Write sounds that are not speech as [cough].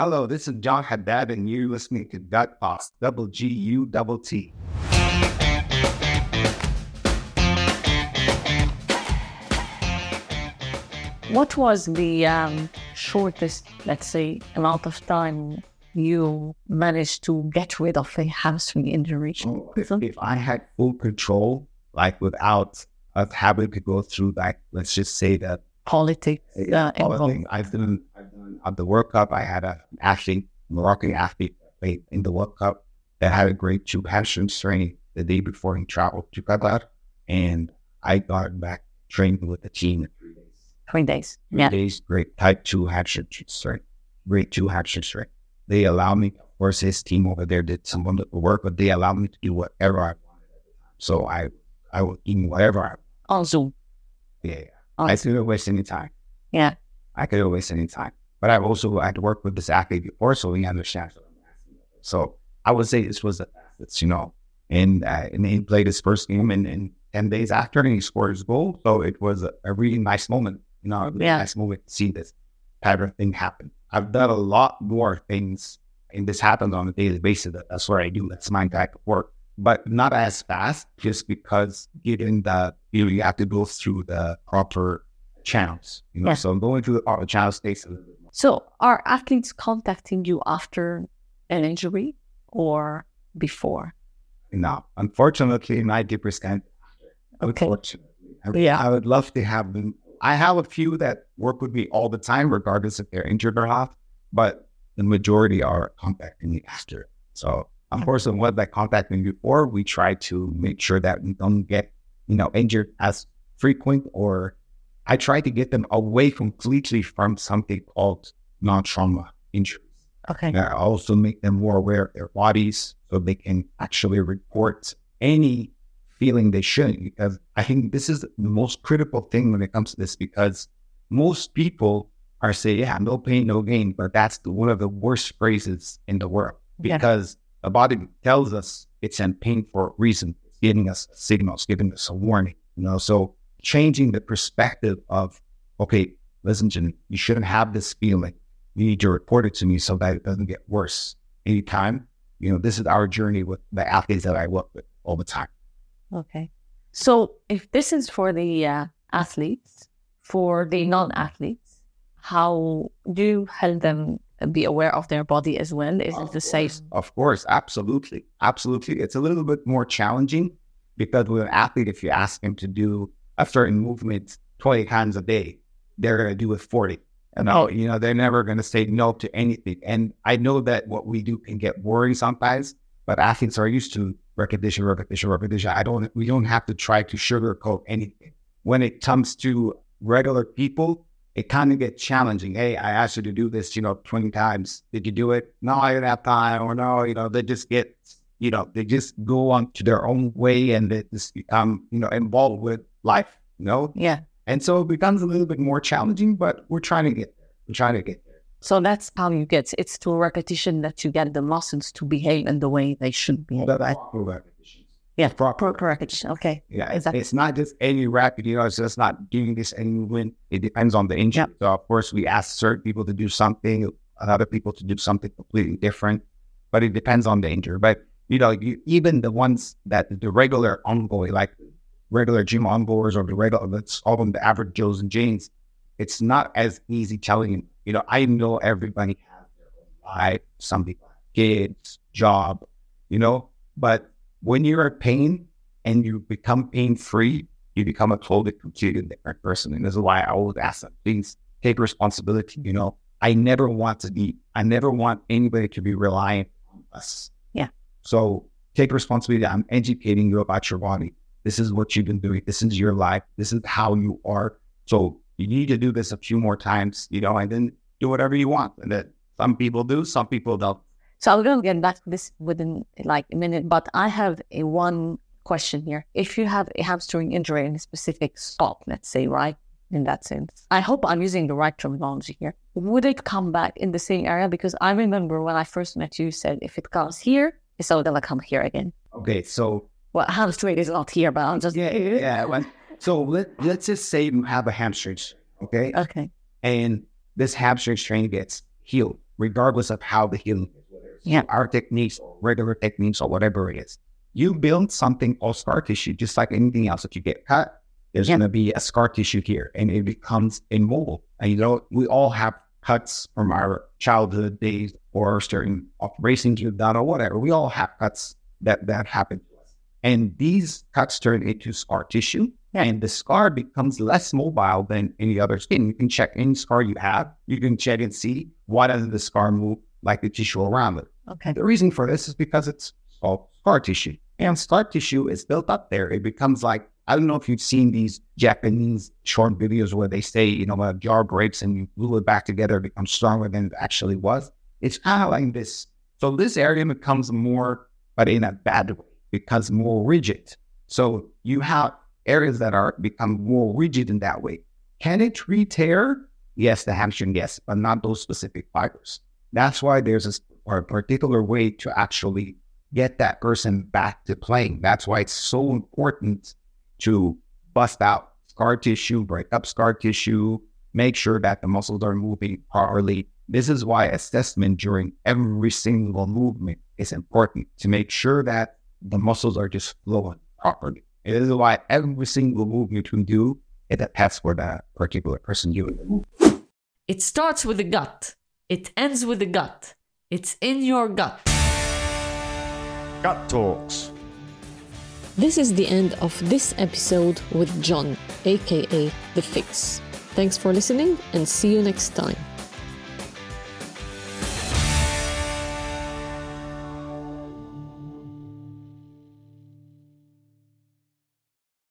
Hello, this is John Haddad, and you're listening to Gut Boss, double G U double T. What was the um, shortest, let's say, amount of time you managed to get rid of a hamstring injury? Oh, if, if I had full control, like without us having to go through that, let's just say that Politics. Uh, politics, I've done, At the World Cup. I had a athlete, Moroccan athlete, played in the World Cup that had a grade two hamstring strain the day before he traveled to Qatar, and I got back trained with the team in three days. three days. Three Yeah. days, grade type two hamstring strain, grade two hamstring strain. They allowed me, of course, his team over there did some wonderful work, but they allowed me to do whatever I wanted at the time. So I, I was eating whatever I, On Zoom. yeah, On I couldn't waste any time. Yeah. I couldn't waste any time. But I've also had to work with this athlete before, so he understands what I'm asking. So I would say this was the fastest, you know. And uh, and he played his first game, and, and ten days after, and he scored his goal. So it was a, a really nice moment, you know, a really Yeah. nice moment to see this type of thing happen. I've done a lot more things, and this happens on a daily basis. That's what I do. That's my type of work, but not as fast, just because given that you know you have to go through the proper channels. You know, Yeah. so going through the proper channels takes a little bit. So are athletes contacting you after an injury or before? No, unfortunately, ninety percent. Okay. Unfortunately, I, Yeah. I would love to have them. I have a few that work with me all the time, regardless if they're injured or not. But the majority are contacting me after. So, of course, okay. what that contacting me before, we try to make sure that we don't get you know injured as frequent, or I try to get them away completely from something called non-trauma injuries. Okay. I also make them more aware of their bodies so they can actually report any feeling they shouldn't. Because I think this is the most critical thing when it comes to this, because most people are saying, yeah, no pain, no gain. But that's the, one of the worst phrases in the world Yeah. because the body tells us it's in pain for a reason. It's giving us signals, giving us a warning, you know? So changing the perspective of, okay, listen me, you shouldn't have this feeling you need to report it to me so that it doesn't get worse anytime. You know, this is our journey with the athletes that I work with all the time. Okay. So if this is for the uh, athletes, for the non-athletes, how do you help them be aware of their body as well? Is it the same? Of course, absolutely. Absolutely. It's a little bit more challenging because with an athlete, if you ask him to do a certain movement 20 times a day, they're going to do it 40. And Oh. you know, they're never going to say no to anything. And I know that what we do can get boring sometimes, but athletes are used to repetition, repetition, repetition. I don't, we don't have to try to sugarcoat anything. When it comes to regular people, it kind of gets challenging. Hey, I asked you to do this, you know, 20 times. Did you do it? No, I didn't have time. Or no, you know, they just get, you know, they just go on to their own way and they just become, you know, involved with life, you know? Yeah. And so it becomes a little bit more challenging, but we're trying to get there. We're trying to get there. So that's how you get it's through repetition that you get the muscles to behave in the way they should behave. But right? proper repetitions. Yeah. Proper Proper repetition. Okay. Yeah, Exactly. it's not just any rapid, you know, it's just not doing this any movement. It depends on the injury. So, of course, we ask certain people to do something, other people to do something completely different, but it depends on the injury. But, you know, you, even the ones that the regular ongoing, like regular gym ongoers or the regular, let's call them the average Joes and Janes, it's not as easy telling you. You know, I know everybody has their own life, some people have kids, job, you know, but when you're in pain and you become pain free, you become a totally completely different person. And this is why I always ask them, please take responsibility. You know, I never want to be, I never want anybody to be reliant on us. Yeah. So take responsibility. I'm educating you about your body. This is what you've been doing. This is your life. This is how you are. So you need to do this a few more times, you know, and then do whatever you want. And that some people do, some people don't. So I'm going to get back to this within like a minute, but I have a one question here. If you have a hamstring injury in a specific spot, let's say, right, in that sense, I hope I'm using the right terminology here. Would it come back in the same area? Because I remember when I first met you, you said if it comes here, it's all going to come here again. Okay. So Well, hamstring is not here, but I'm just yeah, [laughs] yeah. Well, so let, let's just say you have a hamstring, okay? Okay. And this hamstring strain gets healed. regardless of how the healing is, whether it's Yeah. our techniques or regular techniques or whatever it is. You build something called scar tissue, just like anything else that you get cut. There's Yeah. going to be a scar tissue here, and it becomes immobile. And you know, we all have cuts from our childhood days or certain operations you've done or whatever. We all have cuts that that happen and these cuts turn into scar tissue. Yeah. And the scar becomes less mobile than any other skin. You can check any scar you have. You can check and see why doesn't the scar move like the tissue around it. Okay. The reason for this is because it's called scar tissue. And scar tissue is built up there. It becomes like, I don't know if you've seen these Japanese short videos where they say, you know, a jar breaks and you glue it back together, it becomes stronger than it actually was. It's kind of like this. So this area becomes more, but in a bad way, becomes more rigid. So you have areas that are become more rigid in that way. Can it re-tear? Yes, the hamstring, yes, but not those specific fibers. That's why there's a, a particular way to actually get that person back to playing. That's why it's so important to bust out scar tissue, break up scar tissue, make sure that the muscles are moving properly. This is why assessment during every single movement is important to make sure that the muscles are just flowing properly. It is why every single movement you do, it depends for that particular person doing the. It starts with the gut. It ends with the gut. It's in your gut. Gut Talks. This is the end of this episode with John, aka The Fix. Thanks for listening and see you next time.